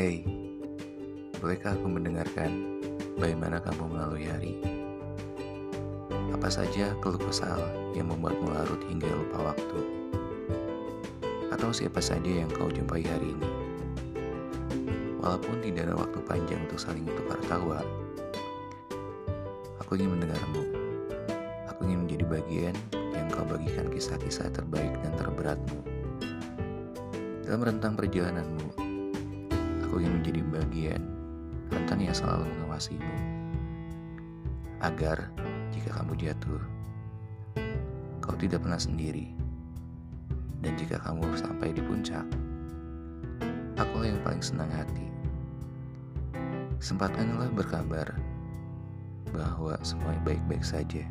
Hey, bolehkah aku mendengarkan bagaimana kamu melalui hari? Apa saja keluh kesal yang membuatmu larut hingga lupa waktu? Atau siapa saja yang kau jumpai hari ini? Walaupun tidak ada waktu panjang untuk saling tukar tawa, aku ingin mendengarmu. Aku ingin menjadi bagian yang kau bagikan kisah-kisah terbaik dan terberatmu. Dalam rentang perjalananmu, aku ingin menjadi bagian rentan yang selalu mengawasimu. Agar jika kamu jatuh, kau tidak pernah sendiri. Dan jika kamu sampai di puncak, akulah yang paling senang hati. Sempatkanlah berkabar bahwa semua baik-baik saja.